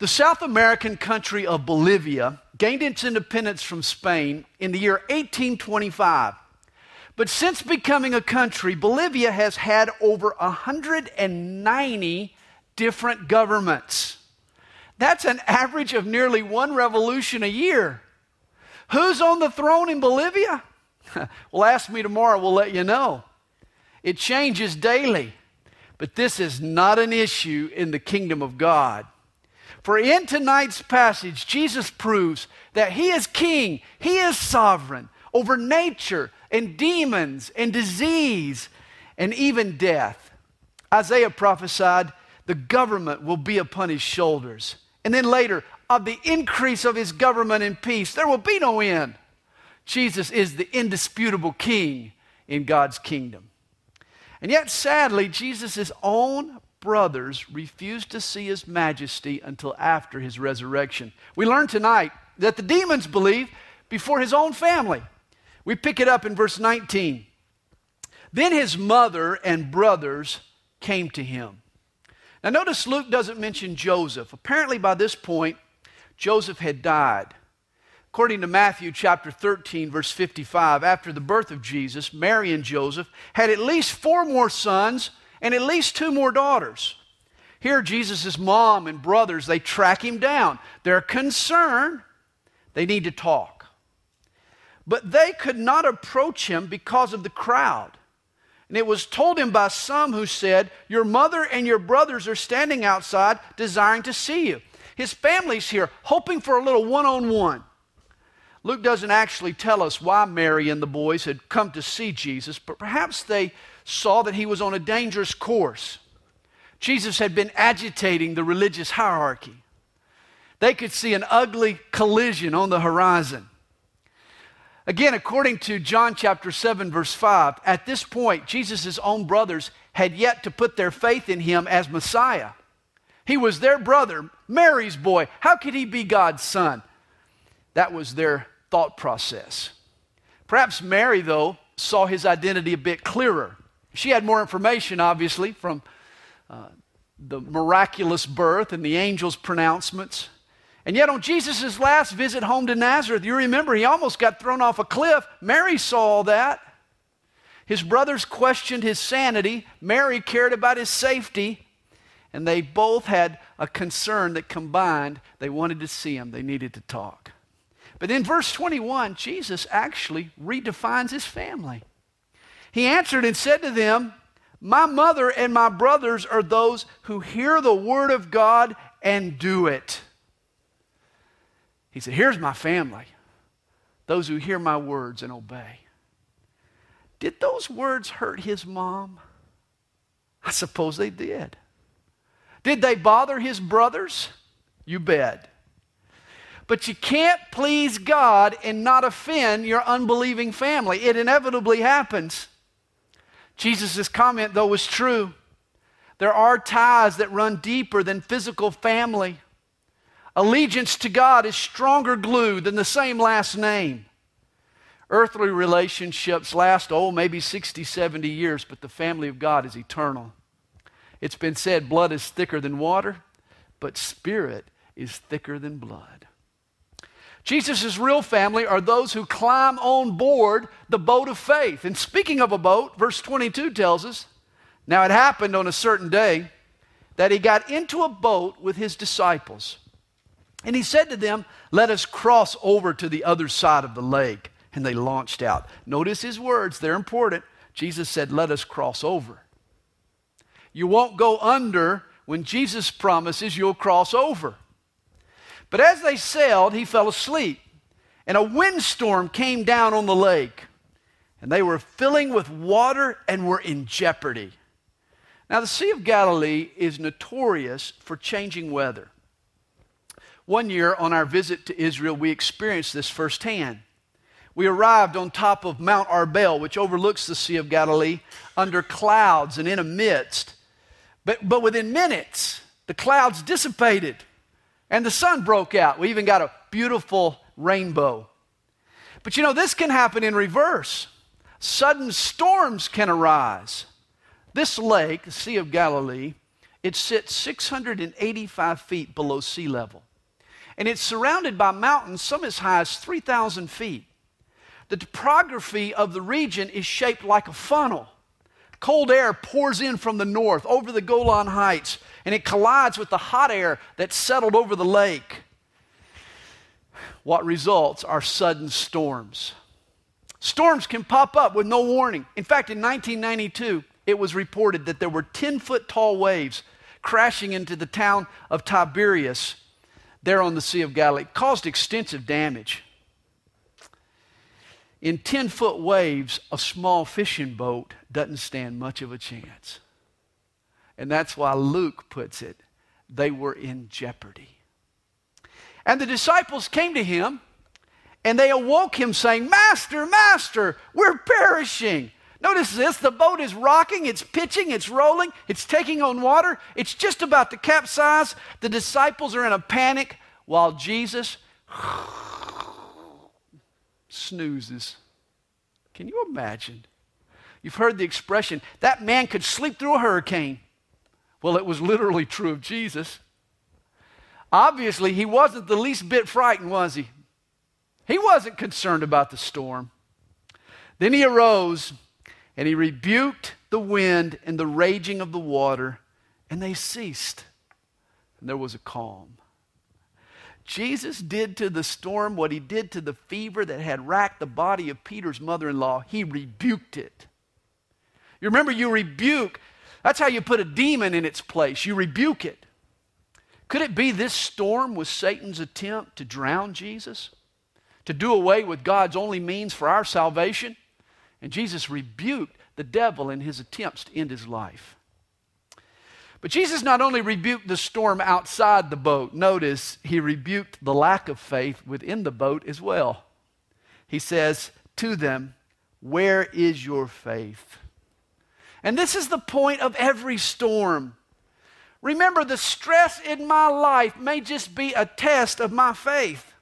The South American country of Bolivia gained its independence from Spain in the year 1825. But since becoming a country, Bolivia has had over 190 different governments. That's an average of nearly one revolution a year. Who's on the throne in Bolivia? well, ask me tomorrow, we'll let you know. It changes daily, but this is not an issue in the kingdom of God. For in tonight's passage, Jesus proves that He is king, He is sovereign over nature and demons and disease and even death. Isaiah prophesied the government will be upon His shoulders. And then later, of the increase of His government and peace, there will be no end. Jesus is the indisputable king in God's kingdom. And yet, sadly, Jesus' own brothers refused to see his majesty until after his resurrection. We learn tonight that the demons believe before his own family. We pick it up in verse 19. Then his mother and brothers came to him. Now, notice Luke doesn't mention Joseph. Apparently, by this point, Joseph had died. According to Matthew chapter 13, verse 55, after the birth of Jesus, Mary and Joseph had at least four more sons and at least two more daughters. Here, Jesus' mom and brothers, they track him down. They're concerned. They need to talk. But they could not approach him because of the crowd. And it was told him by some who said, Your mother and your brothers are standing outside desiring to see you. His family's here, hoping for a little one on one. Luke doesn't actually tell us why Mary and the boys had come to see Jesus, but perhaps they saw that he was on a dangerous course. Jesus had been agitating the religious hierarchy. They could see an ugly collision on the horizon. Again, according to John chapter 7, verse 5, at this point, Jesus' own brothers had yet to put their faith in him as Messiah. He was their brother, Mary's boy. How could he be God's son? That was their thought process. Perhaps Mary, though, saw his identity a bit clearer. She had more information, obviously, from uh, the miraculous birth and the angel's pronouncements. And yet, on Jesus' last visit home to Nazareth, you remember he almost got thrown off a cliff. Mary saw all that. His brothers questioned his sanity. Mary cared about his safety. And they both had a concern that combined, they wanted to see him, they needed to talk. But in verse 21, Jesus actually redefines his family. He answered and said to them, My mother and my brothers are those who hear the word of God and do it. He said, Here's my family, those who hear my words and obey. Did those words hurt his mom? I suppose they did. Did they bother his brothers? You bet. But you can't please God and not offend your unbelieving family. It inevitably happens. Jesus' comment, though, was true. There are ties that run deeper than physical family. Allegiance to God is stronger glue than the same last name. Earthly relationships last, oh, maybe 60, 70 years, but the family of God is eternal. It's been said blood is thicker than water, but spirit is thicker than blood. Jesus' real family are those who climb on board the boat of faith. And speaking of a boat, verse 22 tells us now it happened on a certain day that he got into a boat with his disciples. And he said to them, Let us cross over to the other side of the lake. And they launched out. Notice his words, they're important. Jesus said, Let us cross over. You won't go under when Jesus promises you'll cross over. But as they sailed, he fell asleep, and a windstorm came down on the lake, and they were filling with water and were in jeopardy. Now, the Sea of Galilee is notorious for changing weather. One year on our visit to Israel, we experienced this firsthand. We arrived on top of Mount Arbel, which overlooks the Sea of Galilee, under clouds and in a mist. But, but within minutes, the clouds dissipated and the sun broke out. We even got a beautiful rainbow. But you know, this can happen in reverse. Sudden storms can arise. This lake, the Sea of Galilee, It sits 685 feet below sea level. And it's surrounded by mountains, some as high as 3,000 feet. The topography of the region is shaped like a funnel. Cold air pours in from the north over the Golan Heights, and it collides with the hot air that settled over the lake. What results are sudden storms. Storms can pop up with no warning. In fact, in 1992, it was reported that there were 10 foot tall waves crashing into the town of Tiberias there on the Sea of Galilee. It caused extensive damage. In 10 foot waves, a small fishing boat doesn't stand much of a chance. And that's why Luke puts it they were in jeopardy. And the disciples came to him and they awoke him, saying, Master, Master, we're perishing. Notice this the boat is rocking, it's pitching, it's rolling, it's taking on water, it's just about to capsize. The disciples are in a panic while Jesus snoozes. Can you imagine? You've heard the expression, that man could sleep through a hurricane. Well, it was literally true of Jesus. Obviously, he wasn't the least bit frightened, was he? He wasn't concerned about the storm. Then he arose and he rebuked the wind and the raging of the water, and they ceased. And there was a calm. Jesus did to the storm what he did to the fever that had racked the body of Peter's mother in law. He rebuked it. You remember, you rebuke, that's how you put a demon in its place. You rebuke it. Could it be this storm was Satan's attempt to drown Jesus? to do away with God's only means for our salvation. And Jesus rebuked the devil in his attempts to end his life. But Jesus not only rebuked the storm outside the boat, notice he rebuked the lack of faith within the boat as well. He says to them, Where is your faith? And this is the point of every storm. Remember, the stress in my life may just be a test of my faith.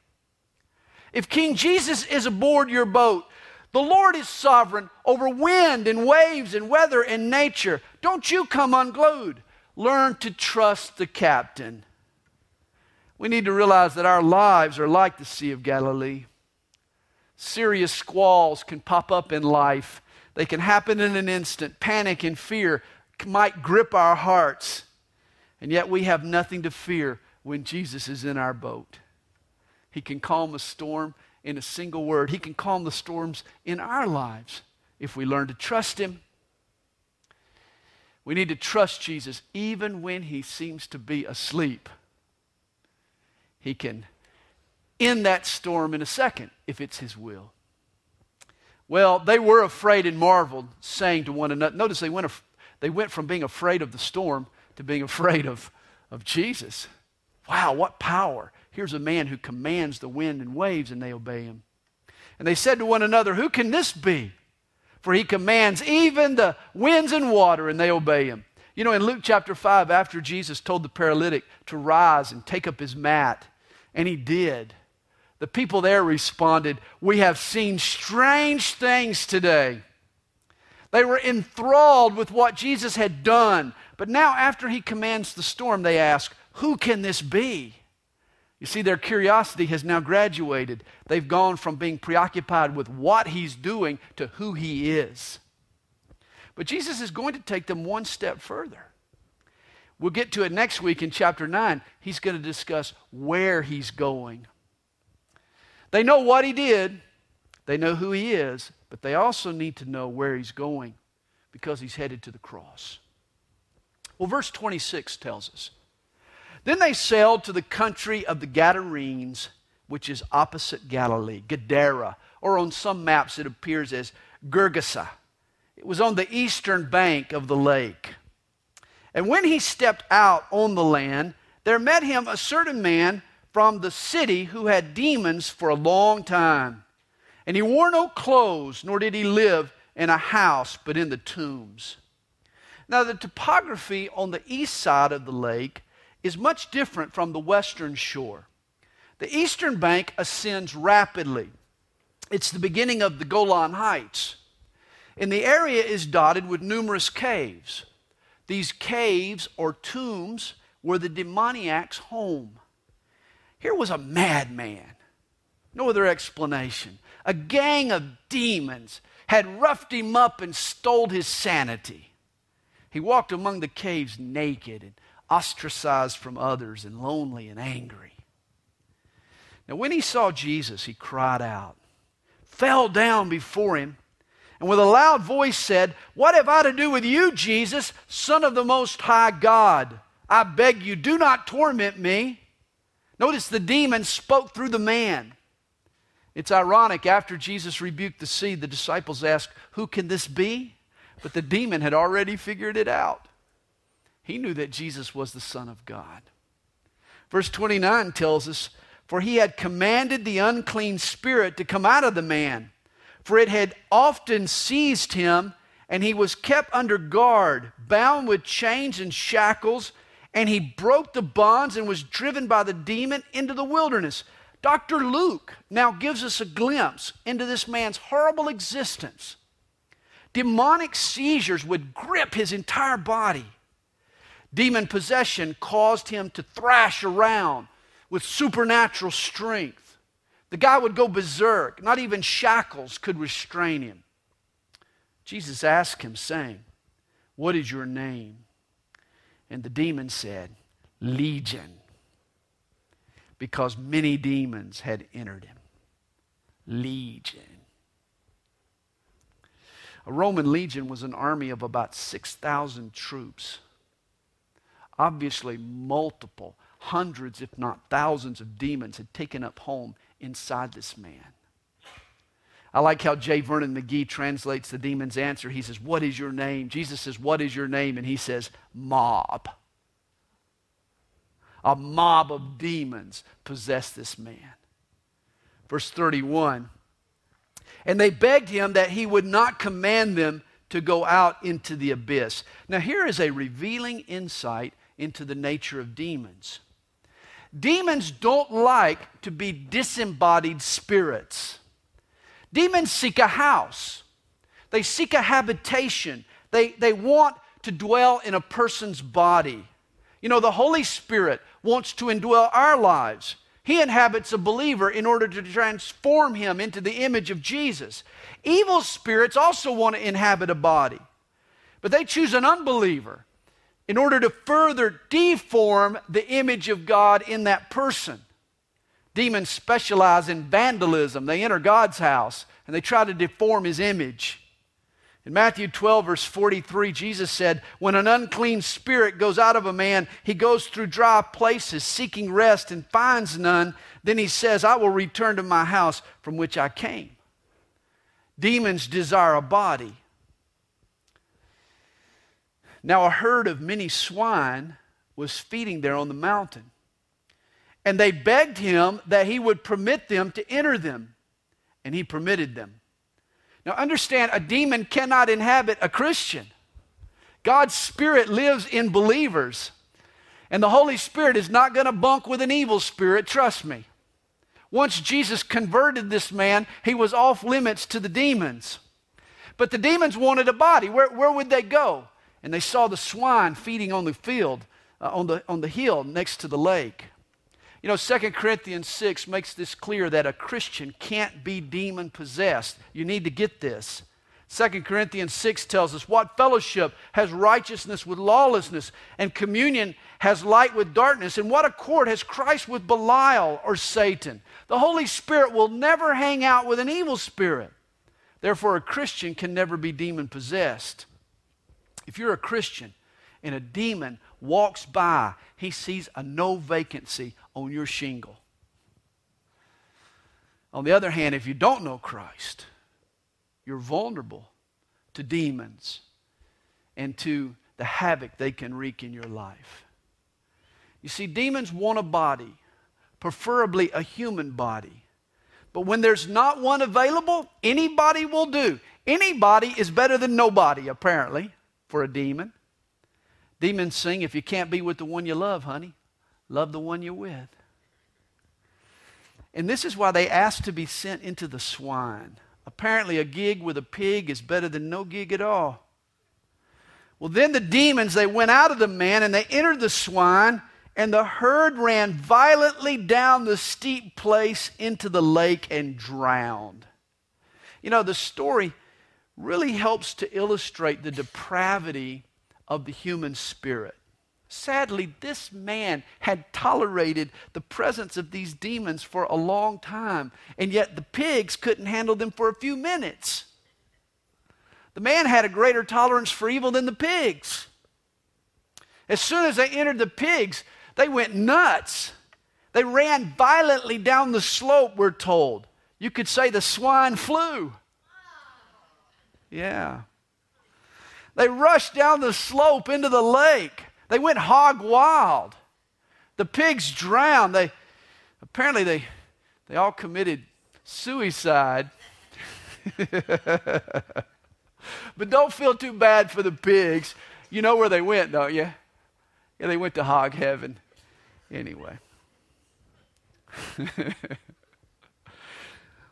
If King Jesus is aboard your boat, the Lord is sovereign over wind and waves and weather and nature. Don't you come unglued. Learn to trust the captain. We need to realize that our lives are like the Sea of Galilee. Serious squalls can pop up in life, they can happen in an instant. Panic and fear might grip our hearts, and yet we have nothing to fear when Jesus is in our boat. He can calm a storm in a single word. He can calm the storms in our lives if we learn to trust Him. We need to trust Jesus even when He seems to be asleep. He can end that storm in a second if it's His will. Well, they were afraid and marveled, saying to one another. Notice they went, they went from being afraid of the storm to being afraid of, of Jesus. Wow, what power. Here's a man who commands the wind and waves, and they obey him. And they said to one another, Who can this be? For he commands even the winds and water, and they obey him. You know, in Luke chapter 5, after Jesus told the paralytic to rise and take up his mat, and he did, the people there responded, We have seen strange things today. They were enthralled with what Jesus had done. But now, after he commands the storm, they ask, Who can this be? You see, their curiosity has now graduated. They've gone from being preoccupied with what he's doing to who he is. But Jesus is going to take them one step further. We'll get to it next week in chapter 9. He's going to discuss where he's going. They know what he did, they know who he is, but they also need to know where he's going because he's headed to the cross. Well, verse 26 tells us then they sailed to the country of the Gadarenes, which is opposite Galilee, Gadara, or on some maps it appears as Gergesa. It was on the eastern bank of the lake. And when he stepped out on the land, there met him a certain man from the city who had demons for a long time. And he wore no clothes, nor did he live in a house, but in the tombs. Now, the topography on the east side of the lake is much different from the western shore. The eastern bank ascends rapidly. It's the beginning of the Golan Heights. And the area is dotted with numerous caves. These caves or tombs were the demoniac's home. Here was a madman. No other explanation. A gang of demons had roughed him up and stole his sanity. He walked among the caves naked and ostracized from others and lonely and angry. Now, when he saw Jesus, he cried out, fell down before him, and with a loud voice said, What have I to do with you, Jesus, Son of the Most High God? I beg you, do not torment me. Notice the demon spoke through the man. It's ironic, after Jesus rebuked the sea, the disciples asked, Who can this be? But the demon had already figured it out. He knew that Jesus was the Son of God. Verse 29 tells us, For he had commanded the unclean spirit to come out of the man, for it had often seized him, and he was kept under guard, bound with chains and shackles, and he broke the bonds and was driven by the demon into the wilderness. Dr. Luke now gives us a glimpse into this man's horrible existence. Demonic seizures would grip his entire body. Demon possession caused him to thrash around with supernatural strength. The guy would go berserk. Not even shackles could restrain him. Jesus asked him, saying, What is your name? And the demon said, Legion, because many demons had entered him. Legion. A Roman legion was an army of about 6,000 troops. Obviously, multiple, hundreds, if not thousands, of demons had taken up home inside this man. I like how J. Vernon McGee translates the demon's answer. He says, What is your name? Jesus says, What is your name? And he says, Mob. A mob of demons possessed this man. Verse 31 and they begged him that he would not command them to go out into the abyss. Now, here is a revealing insight into the nature of demons. Demons don't like to be disembodied spirits. Demons seek a house, they seek a habitation, they, they want to dwell in a person's body. You know, the Holy Spirit wants to indwell our lives. He inhabits a believer in order to transform him into the image of Jesus. Evil spirits also want to inhabit a body, but they choose an unbeliever in order to further deform the image of God in that person. Demons specialize in vandalism. They enter God's house and they try to deform his image. In Matthew 12, verse 43, Jesus said, When an unclean spirit goes out of a man, he goes through dry places seeking rest and finds none. Then he says, I will return to my house from which I came. Demons desire a body. Now, a herd of many swine was feeding there on the mountain. And they begged him that he would permit them to enter them. And he permitted them. Now, understand, a demon cannot inhabit a Christian. God's Spirit lives in believers. And the Holy Spirit is not going to bunk with an evil spirit, trust me. Once Jesus converted this man, he was off limits to the demons. But the demons wanted a body. Where, where would they go? And they saw the swine feeding on the field, uh, on, the, on the hill next to the lake. You know, 2 Corinthians 6 makes this clear that a Christian can't be demon possessed. You need to get this. 2 Corinthians 6 tells us what fellowship has righteousness with lawlessness, and communion has light with darkness, and what accord has Christ with Belial or Satan? The Holy Spirit will never hang out with an evil spirit. Therefore, a Christian can never be demon possessed. If you're a Christian and a demon walks by, he sees a no vacancy on your shingle. On the other hand, if you don't know Christ, you're vulnerable to demons and to the havoc they can wreak in your life. You see, demons want a body, preferably a human body. But when there's not one available, anybody will do. Anybody is better than nobody, apparently, for a demon. Demons sing, if you can't be with the one you love, honey, love the one you're with. And this is why they asked to be sent into the swine. Apparently, a gig with a pig is better than no gig at all. Well, then the demons, they went out of the man and they entered the swine, and the herd ran violently down the steep place into the lake and drowned. You know, the story really helps to illustrate the depravity of the human spirit. Sadly, this man had tolerated the presence of these demons for a long time, and yet the pigs couldn't handle them for a few minutes. The man had a greater tolerance for evil than the pigs. As soon as they entered the pigs, they went nuts. They ran violently down the slope, we're told. You could say the swine flew. Yeah. They rushed down the slope into the lake. They went hog wild. The pigs drowned. They apparently they they all committed suicide. But don't feel too bad for the pigs. You know where they went, don't you? Yeah, they went to hog heaven. Anyway.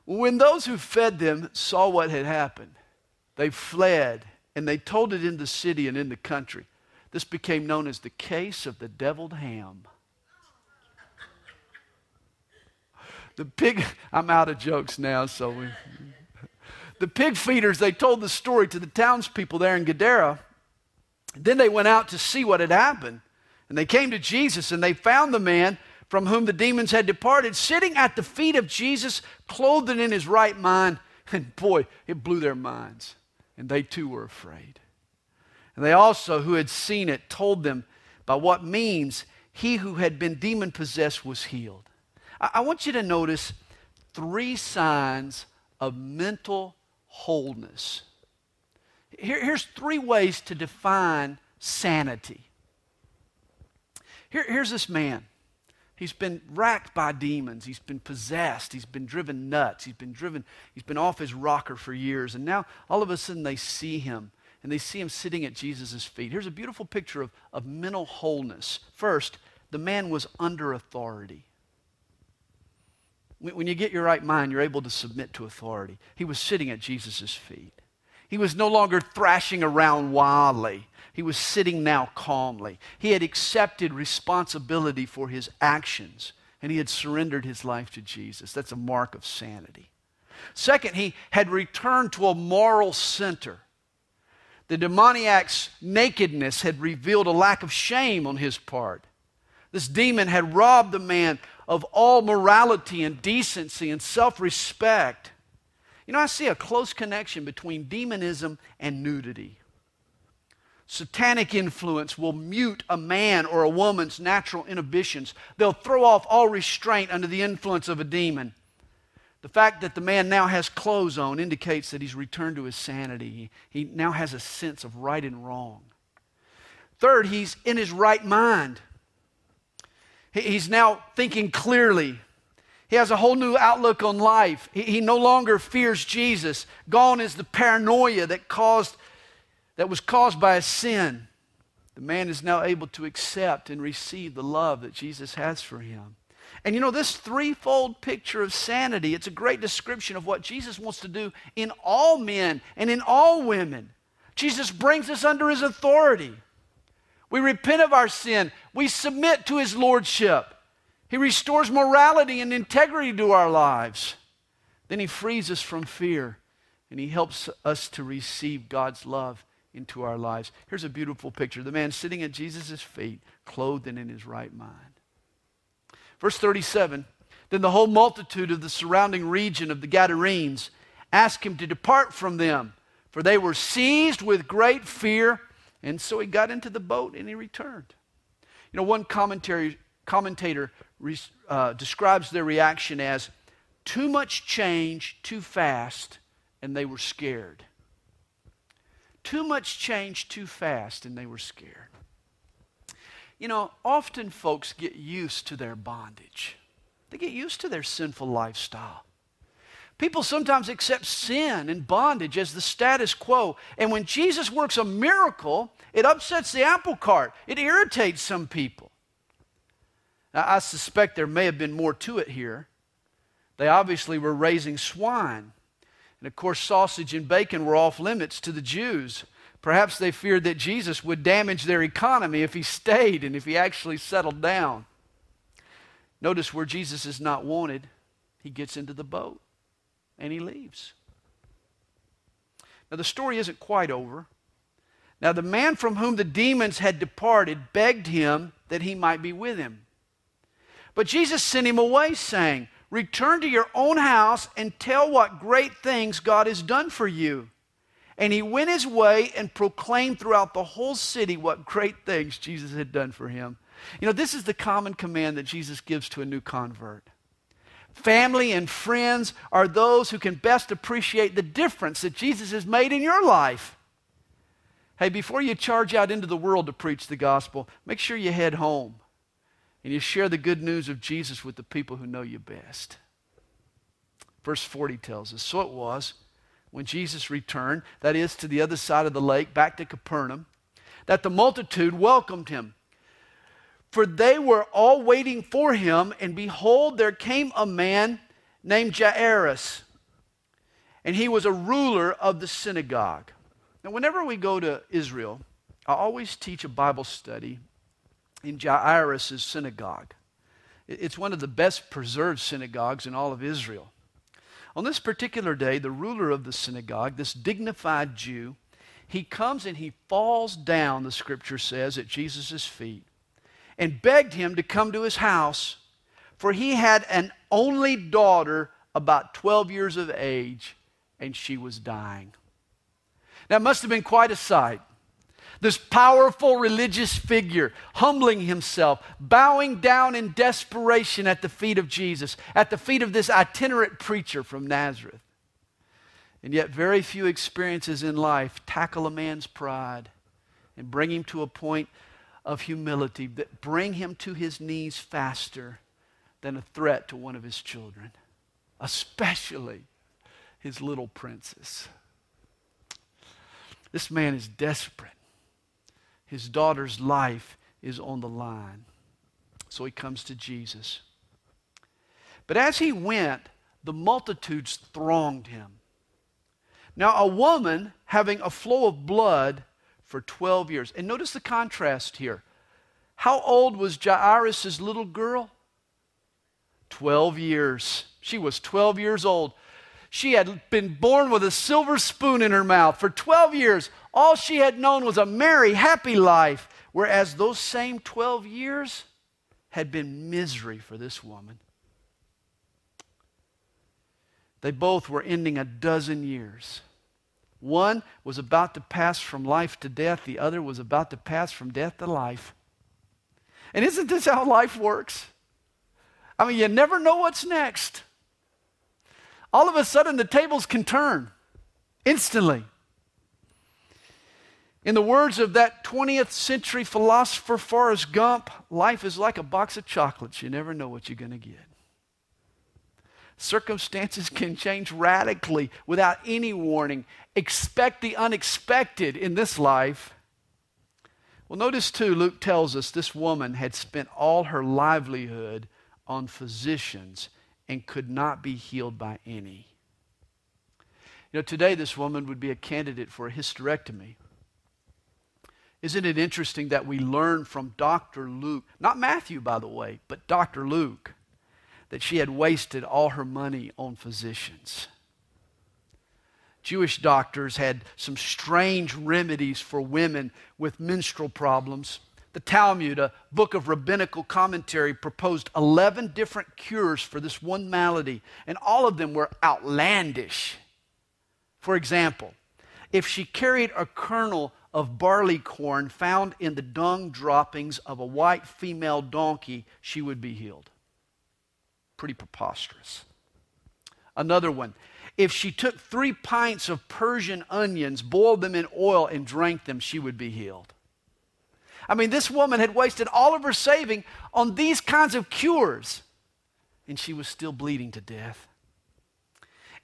when those who fed them saw what had happened, they fled and they told it in the city and in the country. This became known as the case of the deviled ham. The pig, I'm out of jokes now, so we, the pig feeders, they told the story to the townspeople there in Gadara. Then they went out to see what had happened. And they came to Jesus and they found the man from whom the demons had departed sitting at the feet of Jesus, clothed in his right mind. And boy, it blew their minds. And they too were afraid. And they also, who had seen it, told them by what means he who had been demon possessed was healed. I, I want you to notice three signs of mental wholeness. Here, here's three ways to define sanity. Here, here's this man. He's been racked by demons. He's been possessed. He's been driven nuts. He's been driven, he's been off his rocker for years. And now all of a sudden they see him and they see him sitting at Jesus' feet. Here's a beautiful picture of, of mental wholeness. First, the man was under authority. When you get your right mind, you're able to submit to authority. He was sitting at Jesus' feet. He was no longer thrashing around wildly. He was sitting now calmly. He had accepted responsibility for his actions and he had surrendered his life to Jesus. That's a mark of sanity. Second, he had returned to a moral center. The demoniac's nakedness had revealed a lack of shame on his part. This demon had robbed the man of all morality and decency and self respect. You know, I see a close connection between demonism and nudity. Satanic influence will mute a man or a woman's natural inhibitions. They'll throw off all restraint under the influence of a demon. The fact that the man now has clothes on indicates that he's returned to his sanity. He, now has a sense of right and wrong. Third, he's in his right mind. He's now thinking clearly. He has a whole new outlook on life. He, he, no longer fears Jesus. Gone is the paranoia that caused that was caused by a sin. The man is now able to accept and receive the love that Jesus has for him. And you know, this threefold picture of sanity, it's a great description of what Jesus wants to do in all men and in all women. Jesus brings us under his authority. We repent of our sin. We submit to His Lordship. He restores morality and integrity to our lives. Then He frees us from fear and He helps us to receive God's love into our lives. Here's a beautiful picture the man sitting at Jesus' feet, clothed and in his right mind. Verse 37 Then the whole multitude of the surrounding region of the Gadarenes asked him to depart from them, for they were seized with great fear and so he got into the boat and he returned. You know, one commentary, commentator uh, describes their reaction as too much change too fast, and they were scared. Too much change too fast, and they were scared. You know, often folks get used to their bondage, they get used to their sinful lifestyle. People sometimes accept sin and bondage as the status quo. And when Jesus works a miracle, it upsets the apple cart, it irritates some people. Now, I suspect there may have been more to it here. They obviously were raising swine. And of course, sausage and bacon were off limits to the Jews. Perhaps they feared that Jesus would damage their economy if he stayed and if he actually settled down. Notice where Jesus is not wanted, he gets into the boat and he leaves. Now, the story isn't quite over. Now, the man from whom the demons had departed begged him that he might be with him. But Jesus sent him away, saying, Return to your own house and tell what great things God has done for you. And he went his way and proclaimed throughout the whole city what great things Jesus had done for him. You know, this is the common command that Jesus gives to a new convert. Family and friends are those who can best appreciate the difference that Jesus has made in your life. Hey, before you charge out into the world to preach the gospel, make sure you head home and you share the good news of Jesus with the people who know you best. Verse 40 tells us So it was when Jesus returned, that is, to the other side of the lake, back to Capernaum, that the multitude welcomed him for they were all waiting for him, and behold, there came a man named Jairus, and he was a ruler of the synagogue. Now, whenever we go to Israel, I always teach a Bible study in Jairus' synagogue. It's one of the best preserved synagogues in all of Israel. On this particular day, the ruler of the synagogue, this dignified Jew, he comes and he falls down, the scripture says, at Jesus' feet and begged him to come to his house, for he had an only daughter about 12 years of age, and she was dying. That must have been quite a sight. This powerful religious figure humbling himself, bowing down in desperation at the feet of Jesus, at the feet of this itinerant preacher from Nazareth. And yet, very few experiences in life tackle a man's pride and bring him to a point of humility that bring him to his knees faster than a threat to one of his children, especially his little princess. This man is desperate. His daughter's life is on the line. So he comes to Jesus. But as he went, the multitudes thronged him. Now, a woman having a flow of blood for 12 years. And notice the contrast here. How old was Jairus' little girl? 12 years. She was 12 years old. She had been born with a silver spoon in her mouth. For 12 years, all she had known was a merry, happy life, whereas those same 12 years had been misery for this woman. They both were ending a dozen years. One was about to pass from life to death, the other was about to pass from death to life. And isn't this how life works? I mean, you never know what's next. All of a sudden, the tables can turn instantly. In the words of that 20th century philosopher Forrest Gump, life is like a box of chocolates. You never know what you're going to get. Circumstances can change radically without any warning. Expect the unexpected in this life. Well, notice too, Luke tells us this woman had spent all her livelihood on physicians and could not be healed by any. You know, today this woman would be a candidate for a hysterectomy. Isn't it interesting that we learn from Dr. Luke, not Matthew, by the way, but Dr. Luke, that she had wasted all her money on physicians. Jewish doctors had some strange remedies for women with menstrual problems. The Talmud, a book of rabbinical commentary, proposed 11 different cures for this one malady, and all of them were outlandish. For example, if she carried a kernel of barley corn found in the dung droppings of a white female donkey, she would be healed. Pretty preposterous. Another one. If she took three pints of Persian onions, boiled them in oil, and drank them, she would be healed. I mean, this woman had wasted all of her saving on these kinds of cures, and she was still bleeding to death.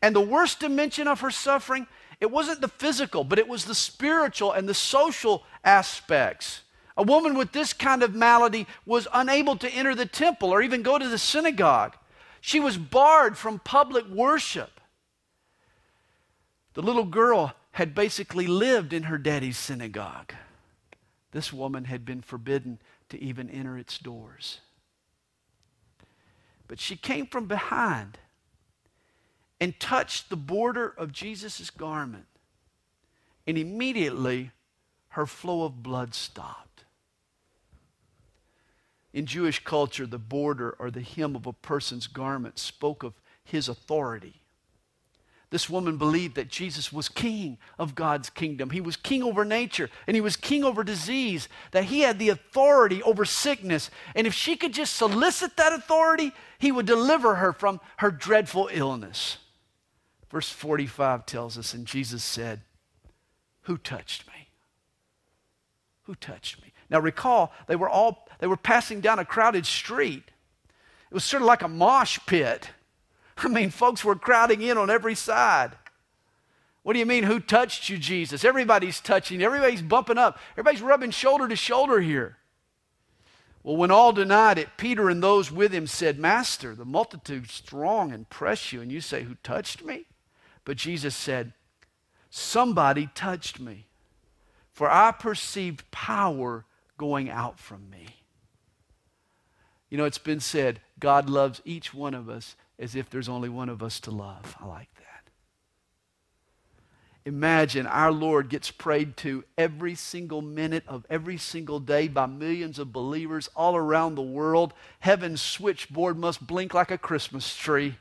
And the worst dimension of her suffering, it wasn't the physical, but it was the spiritual and the social aspects. A woman with this kind of malady was unable to enter the temple or even go to the synagogue. She was barred from public worship. The little girl had basically lived in her daddy's synagogue. This woman had been forbidden to even enter its doors. But she came from behind and touched the border of Jesus' garment. And immediately her flow of blood stopped. In Jewish culture, the border or the hem of a person's garment spoke of his authority. This woman believed that Jesus was king of God's kingdom. He was king over nature and he was king over disease, that he had the authority over sickness. And if she could just solicit that authority, he would deliver her from her dreadful illness. Verse 45 tells us, and Jesus said, Who touched me? Who touched me? Now recall, they were all they were passing down a crowded street. It was sort of like a mosh pit. I mean, folks were crowding in on every side. What do you mean, who touched you, Jesus? Everybody's touching, everybody's bumping up, everybody's rubbing shoulder to shoulder here. Well, when all denied it, Peter and those with him said, Master, the multitude strong and press you, and you say, Who touched me? But Jesus said, Somebody touched me, for I perceived power going out from me. You know, it's been said, God loves each one of us as if there's only one of us to love. I like that. Imagine our Lord gets prayed to every single minute of every single day by millions of believers all around the world. Heaven's switchboard must blink like a Christmas tree.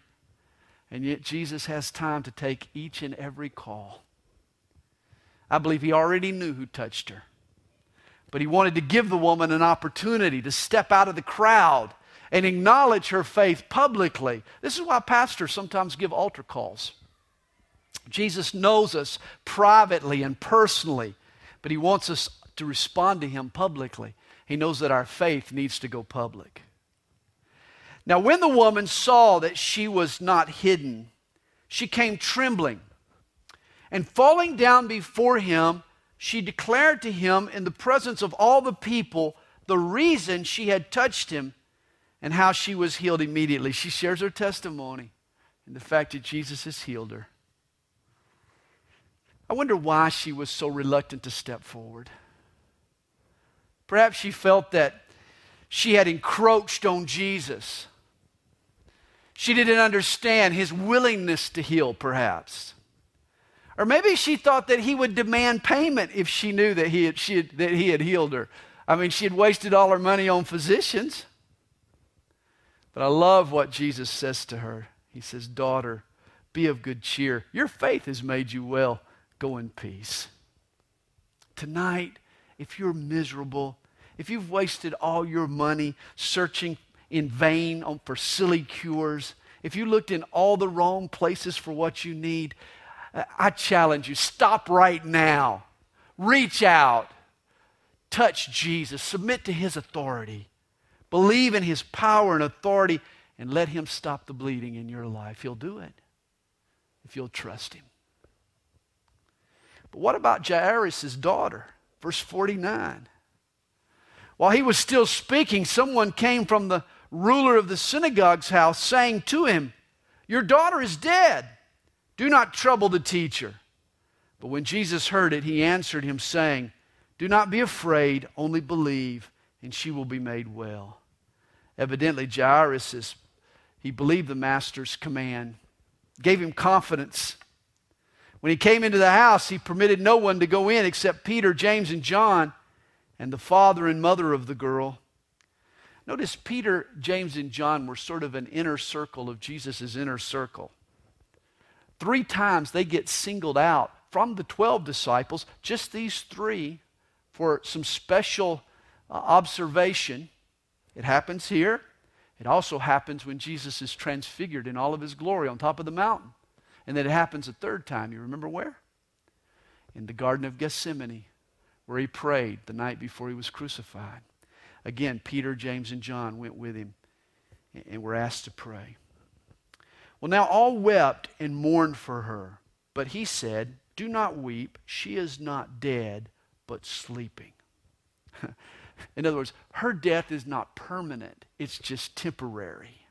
And yet Jesus has time to take each and every call. I believe he already knew who touched her. But he wanted to give the woman an opportunity to step out of the crowd and acknowledge her faith publicly. This is why pastors sometimes give altar calls. Jesus knows us privately and personally, but he wants us to respond to him publicly. He knows that our faith needs to go public. Now, when the woman saw that she was not hidden, she came trembling. And falling down before him, she declared to him in the presence of all the people the reason she had touched him and how she was healed immediately. She shares her testimony and the fact that Jesus has healed her. I wonder why she was so reluctant to step forward. Perhaps she felt that she had encroached on Jesus. She didn't understand his willingness to heal, perhaps. Or maybe she thought that he would demand payment if she knew that he had, had, that he had healed her. I mean, she had wasted all her money on physicians. But I love what Jesus says to her. He says, Daughter, be of good cheer. Your faith has made you well. Go in peace. Tonight, if you're miserable, if you've wasted all your money searching in vain on, for silly cures, if you looked in all the wrong places for what you need, I challenge you stop right now. Reach out. Touch Jesus. Submit to his authority. Believe in his power and authority and let him stop the bleeding in your life. He'll do it if you'll trust him. But what about Jairus' daughter? Verse 49. While he was still speaking, someone came from the ruler of the synagogue's house, saying to him, Your daughter is dead. Do not trouble the teacher. But when Jesus heard it, he answered him, saying, Do not be afraid, only believe, and she will be made well. Evidently, Jairus is, he believed the master's command, gave him confidence. When he came into the house, he permitted no one to go in except Peter, James, and John, and the father and mother of the girl. Notice Peter, James, and John were sort of an inner circle of Jesus' inner circle. Three times they get singled out from the 12 disciples, just these three, for some special uh, observation. It happens here. It also happens when Jesus is transfigured in all of his glory on top of the mountain. And then it happens a third time. You remember where? In the Garden of Gethsemane, where he prayed the night before he was crucified. Again, Peter, James, and John went with him and were asked to pray. Well, now all wept and mourned for her. But he said, Do not weep. She is not dead, but sleeping. In other words, her death is not permanent, it's just temporary.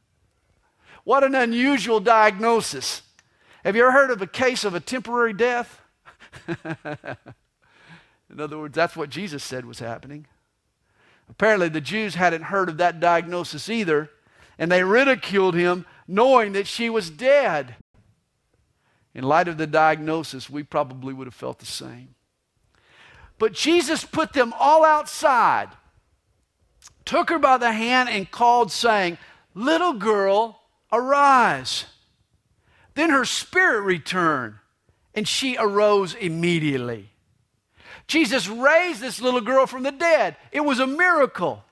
What an unusual diagnosis. Have you ever heard of a case of a temporary death? In other words, that's what Jesus said was happening. Apparently, the Jews hadn't heard of that diagnosis either, and they ridiculed him knowing that she was dead. In light of the diagnosis, we probably would have felt the same. But Jesus put them all outside, took her by the hand, and called, saying, Little girl, arise. Then her spirit returned, and she arose immediately. Jesus raised this little girl from the dead. It was a miracle.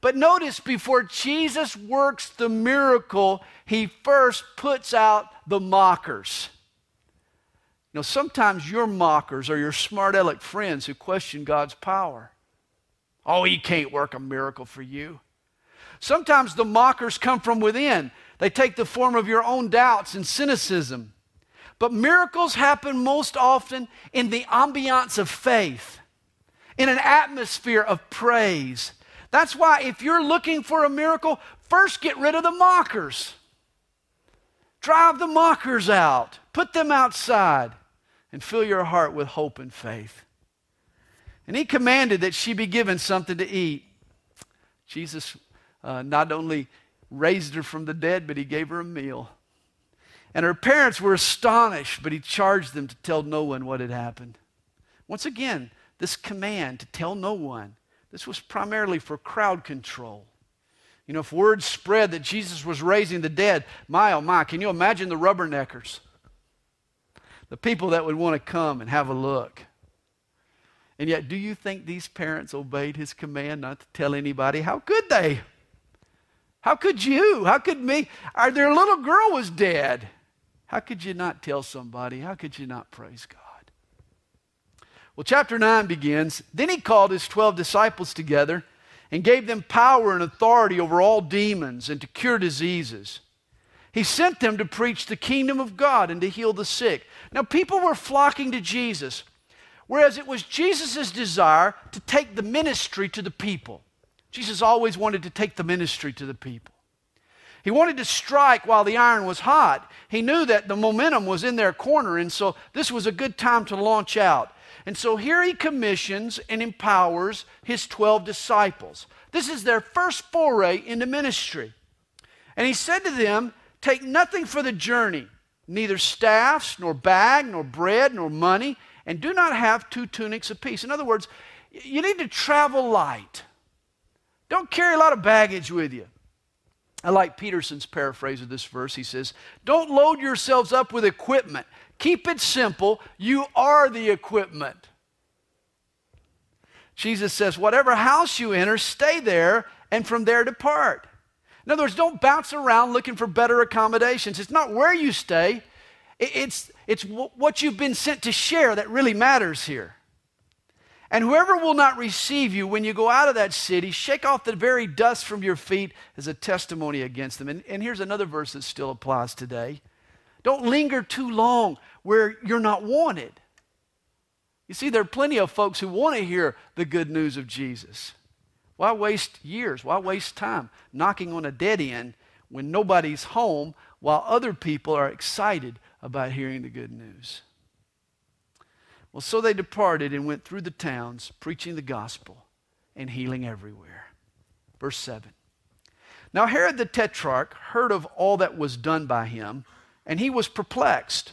But notice, before Jesus works the miracle, he first puts out the mockers. You know, sometimes your mockers are your smart aleck friends who question God's power. Oh, he can't work a miracle for you. Sometimes the mockers come from within. They take the form of your own doubts and cynicism. But miracles happen most often in the ambiance of faith, in an atmosphere of praise. That's why, if you're looking for a miracle, first get rid of the mockers. Drive the mockers out, put them outside, and fill your heart with hope and faith. And he commanded that she be given something to eat. Jesus uh, not only raised her from the dead, but he gave her a meal. And her parents were astonished, but he charged them to tell no one what had happened. Once again, this command to tell no one, this was primarily for crowd control. You know, if word spread that Jesus was raising the dead, my oh my, can you imagine the rubberneckers? The people that would want to come and have a look. And yet, do you think these parents obeyed his command not to tell anybody? How could they? How could you? How could me? Our, their little girl was dead. How could you not tell somebody? How could you not praise God? Well, chapter 9 begins. Then he called his 12 disciples together and gave them power and authority over all demons and to cure diseases. He sent them to preach the kingdom of God and to heal the sick. Now, people were flocking to Jesus, whereas it was Jesus' desire to take the ministry to the people. Jesus always wanted to take the ministry to the people. He wanted to strike while the iron was hot. He knew that the momentum was in their corner, and so this was a good time to launch out. And so here he commissions and empowers his 12 disciples. This is their first foray into ministry. And he said to them, Take nothing for the journey, neither staffs, nor bag, nor bread, nor money, and do not have two tunics apiece. In other words, you need to travel light. Don't carry a lot of baggage with you. I like Peterson's paraphrase of this verse. He says, Don't load yourselves up with equipment. Keep it simple. You are the equipment. Jesus says, Whatever house you enter, stay there, and from there depart. In other words, don't bounce around looking for better accommodations. It's not where you stay, it's, it's what you've been sent to share that really matters here. And whoever will not receive you when you go out of that city, shake off the very dust from your feet as a testimony against them. And, and here's another verse that still applies today. Don't linger too long where you're not wanted. You see, there are plenty of folks who want to hear the good news of Jesus. Why waste years? Why waste time knocking on a dead end when nobody's home while other people are excited about hearing the good news? Well, so they departed and went through the towns, preaching the gospel and healing everywhere. Verse 7. Now Herod the Tetrarch heard of all that was done by him, and he was perplexed,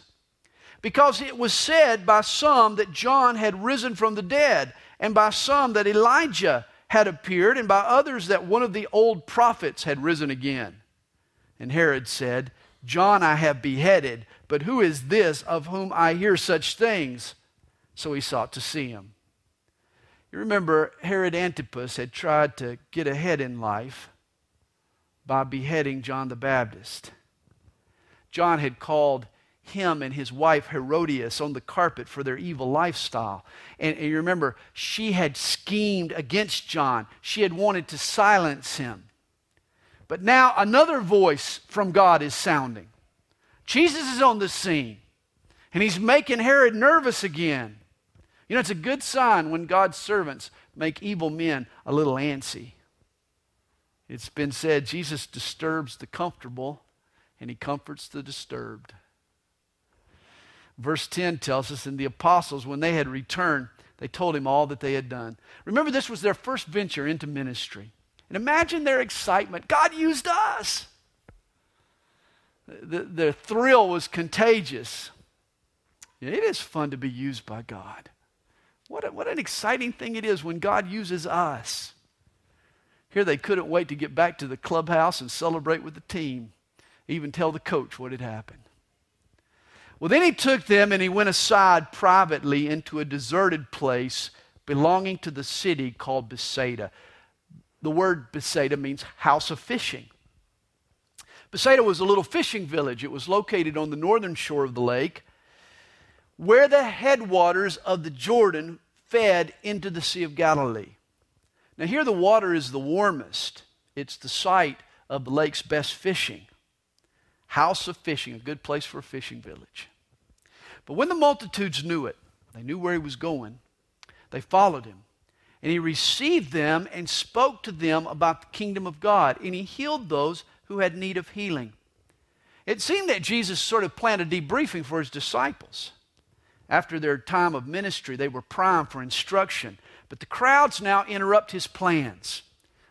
because it was said by some that John had risen from the dead, and by some that Elijah had appeared, and by others that one of the old prophets had risen again. And Herod said, John I have beheaded, but who is this of whom I hear such things? So he sought to see him. You remember, Herod Antipas had tried to get ahead in life by beheading John the Baptist. John had called him and his wife Herodias on the carpet for their evil lifestyle. And, and, you remember, she had schemed against John, she had wanted to silence him. But now another voice from God is sounding. Jesus is on the scene, and he's making Herod nervous again. You know, it's a good sign when God's servants make evil men a little antsy. It's been said Jesus disturbs the comfortable and he comforts the disturbed. Verse 10 tells us, and the apostles, when they had returned, they told him all that they had done. Remember, this was their first venture into ministry. And imagine their excitement. God used us. The, their thrill was contagious. It is fun to be used by God. What, a, what an exciting thing it is when God uses us. Here they couldn't wait to get back to the clubhouse and celebrate with the team, even tell the coach what had happened. Well, then he took them and he went aside privately into a deserted place belonging to the city called Bethsaida. The word Bethsaida means house of fishing. Bethsaida was a little fishing village. It was located on the northern shore of the lake where the headwaters of the Jordan fed into the Sea of Galilee. Now, here the water is the warmest, it's the site of the lake's best fishing. House of fishing, a good place for a fishing village. But when the multitudes knew it, they knew where he was going, they followed him. And he received them and spoke to them about the kingdom of God. And he healed those who had need of healing. It seemed that Jesus sort of planned a debriefing for his disciples. After their time of ministry, they were primed for instruction. But the crowds now interrupt his plans.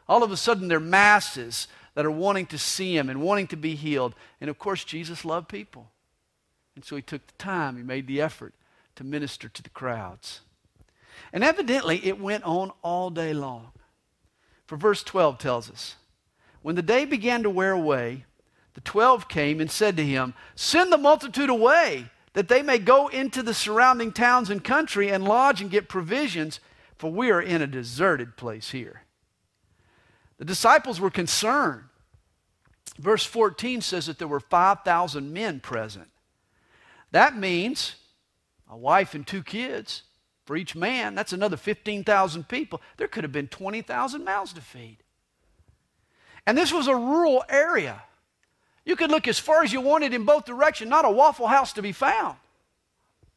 All of a sudden, there are masses that are wanting to see him and wanting to be healed. And of course, Jesus loved people. And so he took the time, he made the effort to minister to the crowds. And evidently, it went on all day long. For verse 12 tells us when the day began to wear away, the twelve came and said to him, Send the multitude away, that they may go into the surrounding towns and country and lodge and get provisions, for we are in a deserted place here. The disciples were concerned. Verse 14 says that there were 5,000 men present. That means a wife and two kids for each man. That's another 15,000 people. There could have been 20,000 mouths to feed. And this was a rural area. You could look as far as you wanted in both directions, not a Waffle House to be found.